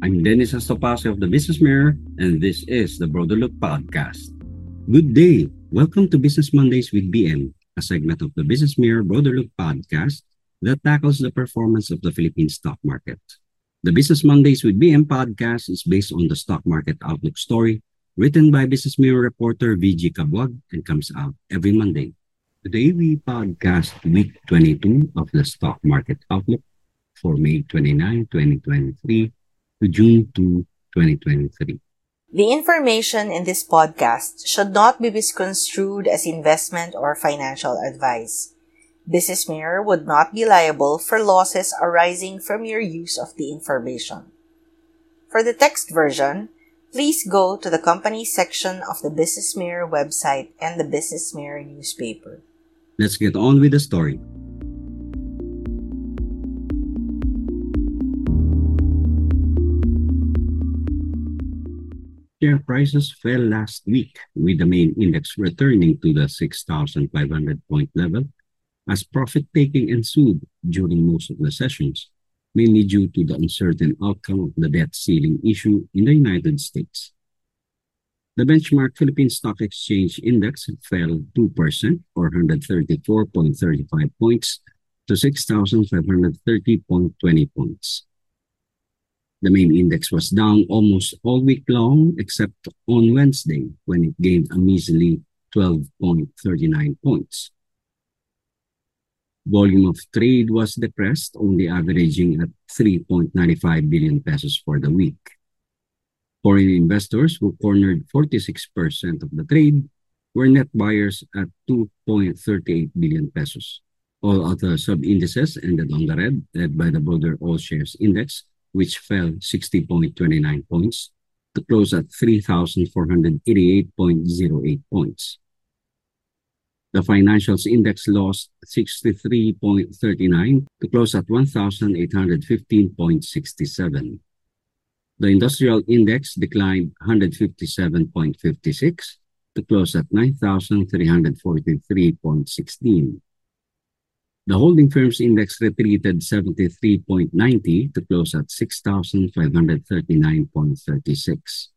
I'm Dennis Estopace of the Business Mirror, and this is the Broader Look Podcast. Good day. Welcome to Business Mondays with BM, a segment of the Business Mirror Broader Look Podcast that tackles the performance of the Philippine stock market. The Business Mondays with BM podcast is based on the stock market outlook story written by Business Mirror reporter VG Cabuag and comes out every Monday. Today we podcast week 22 of the stock market outlook for May 29, 2023 to June 2, 2023. The information in this podcast should not be misconstrued as investment or financial advice. Business Mirror would not be liable for losses arising from your use of the information. For the text version, please go to the company section of the Business Mirror website and the Business Mirror newspaper. Let's get on with the story. Share prices fell last week, with the main index returning to the 6,500 point level as profit taking ensued during most of the sessions, mainly due to the uncertain outcome of the debt ceiling issue in the United States. The benchmark Philippine Stock Exchange Index fell 2% or 134.35 points to 6,530.20 points. The main index was down almost all week long except on Wednesday when it gained a measly 12.39 points. Volume of trade was depressed, only averaging at 3.95 billion pesos for the week. Foreign investors who cornered 46% of the trade were net buyers at 2.38 billion pesos. All other sub-indices ended on the red, led by the broader all shares index, which fell 60.29 points to close at 3,488.08 points. The financials index lost 63.39 to close at 1,815.67. The industrial index declined 157.56 to close at 9,343.16. The holding firms index retreated 73.90 to close at 6,539.36.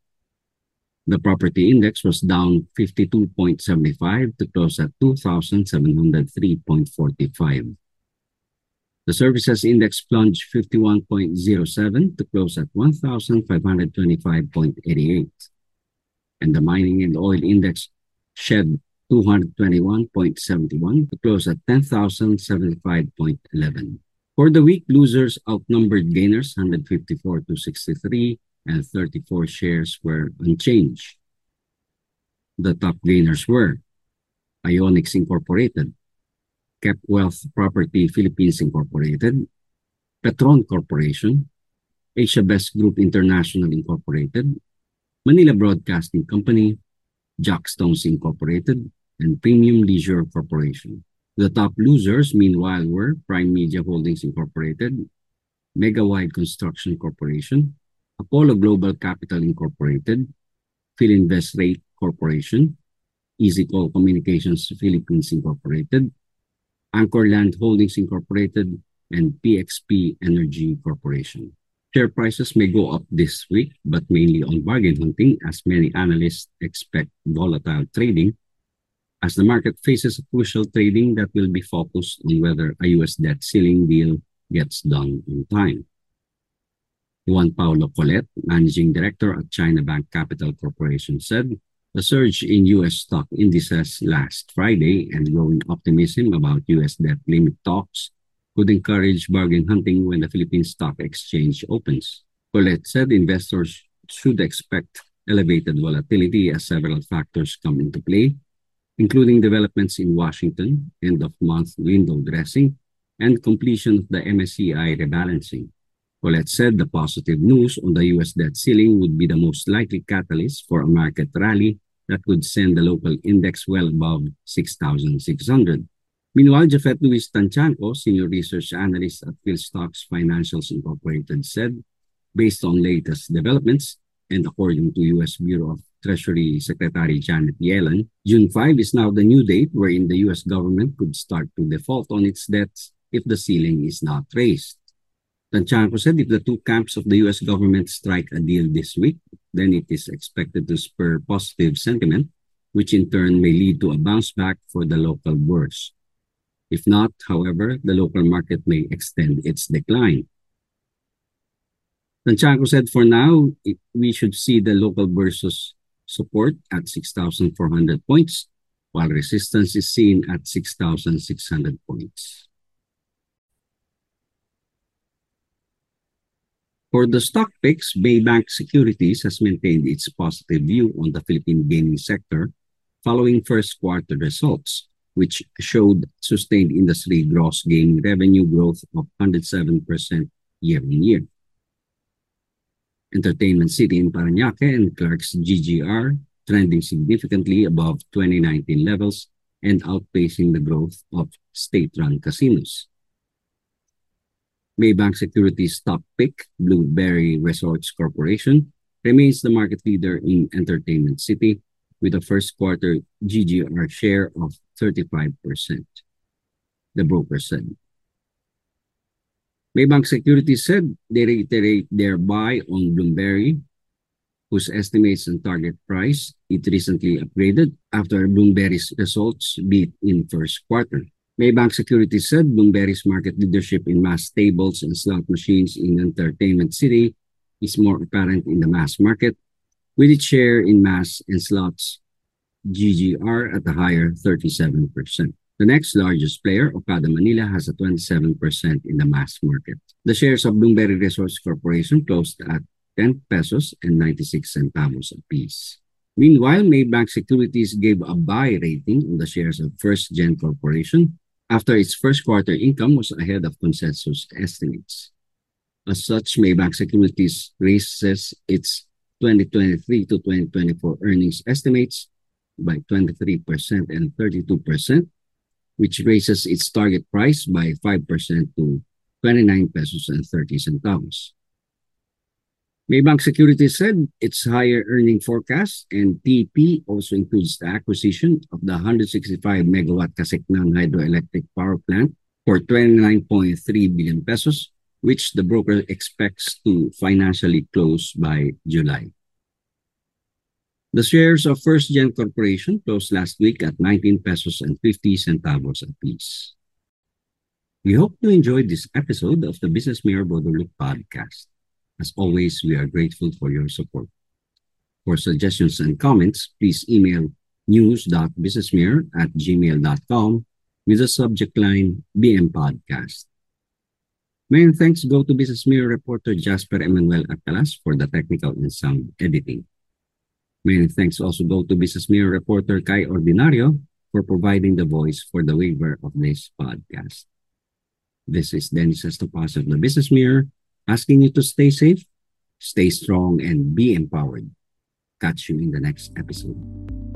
The property index was down 52.75 to close at 2,703.45. The services index plunged 51.07 to close at 1,525.88. And the mining and oil index shed 221.71 to close at 10,075.11. For the week, losers outnumbered gainers 154 to 63 and 34 shares were unchanged. The top gainers were Ionics Incorporated, Cap Wealth Property Philippines Incorporated, Petron Corporation, Asia Best Group International Incorporated, Manila Broadcasting Company, Jackstones Incorporated, and Premium Leisure Corporation. The top losers, meanwhile, were Prime Media Holdings Incorporated, Megawide Construction Corporation, Apollo Global Capital Incorporated, Filinvest REIT Corporation, EasyCall Communications Philippines Incorporated, Anchorland Holdings Incorporated, and PXP Energy Corporation. Share prices may go up this week, but mainly on bargain hunting as many analysts expect volatile trading as the market faces a crucial trading that will be focused on whether a U.S. debt ceiling deal gets done in time. Juan Paolo Colet, Managing Director at China Bank Capital Corporation, said the surge in U.S. stock indices last Friday and growing optimism about U.S. debt limit talks could encourage bargain hunting when the Philippine Stock Exchange opens. Colet said investors should expect elevated volatility as several factors come into play, including developments in Washington, end-of-month window dressing, and completion of the MSCI rebalancing. Colet said the positive news on the U.S. debt ceiling would be the most likely catalyst for a market rally that could send the local index well above 6,600. Meanwhile, Japhet Louis Tantiangco, Senior Research Analyst at PhilStocks Financials Incorporated, said, based on latest developments, and according to U.S. Bureau of Treasury Secretary Janet Yellen, June 5 is now the new date wherein the U.S. government could start to default on its debts if the ceiling is not raised. Tantiangco said if the two camps of the US government strike a deal this week, then it is expected to spur positive sentiment, which in turn may lead to a bounce back for the local bourse. If not, however, the local market may extend its decline. Tantiangco said for now, we should see the local bourses support at 6,400 points, while resistance is seen at 6,600 points. For the stock picks, Maybank Securities has maintained its positive view on the Philippine gaming sector following first quarter results, which showed sustained industry gross gaming revenue growth of 107% year-on-year. Entertainment City in Parañaque and Clark's GGR trending significantly above 2019 levels and outpacing the growth of state-run casinos. Maybank Securities' top pick, Bloomberry Resorts Corporation, remains the market leader in Entertainment City with a first quarter GGR share of 35%, the broker said. Maybank Securities said they reiterate their buy on Bloomberry, whose estimates and target price it recently upgraded after Bloomberry's results beat in first quarter. Maybank Securities said Bloomberry's market leadership in mass tables and slot machines in Entertainment City is more apparent in the mass market, with its share in mass and slots GGR at a higher 37%. The next largest player, Okada Manila, has a 27% in the mass market. The shares of Bloomberry Resorts Corporation closed at 10 pesos and 96 centavos apiece. Meanwhile, Maybank Securities gave a buy rating on the shares of First Gen Corporation after its first quarter income was ahead of consensus estimates. As such, Maybank Securities raises its 2023 to 2024 earnings estimates by 23% and 32%, which raises its target price by 5% to 29 pesos and 30 centavos. Maybank Securities said its higher earning forecast and TP also includes the acquisition of the 165 megawatt Casecnan hydroelectric power plant for 29.3 billion pesos, which the broker expects to financially close by July. The shares of First Gen Corporation closed last week at 19 pesos and 50 centavos apiece. We hope you enjoyed this episode of the Business Mirror Bodo podcast. As always, we are grateful for your support. For suggestions and comments, please email news.businessmirror at gmail.com with the subject line BM Podcast. Main thanks go to Business Mirror reporter Jasper Emmanuel Arcalas for the technical and sound editing. Many thanks also go to Business Mirror reporter Cai Ordinario for providing the voice for the waiver of this podcast. This is Dennis Estopace of the Business Mirror asking you to stay safe, stay strong, and be empowered. Catch you in the next episode.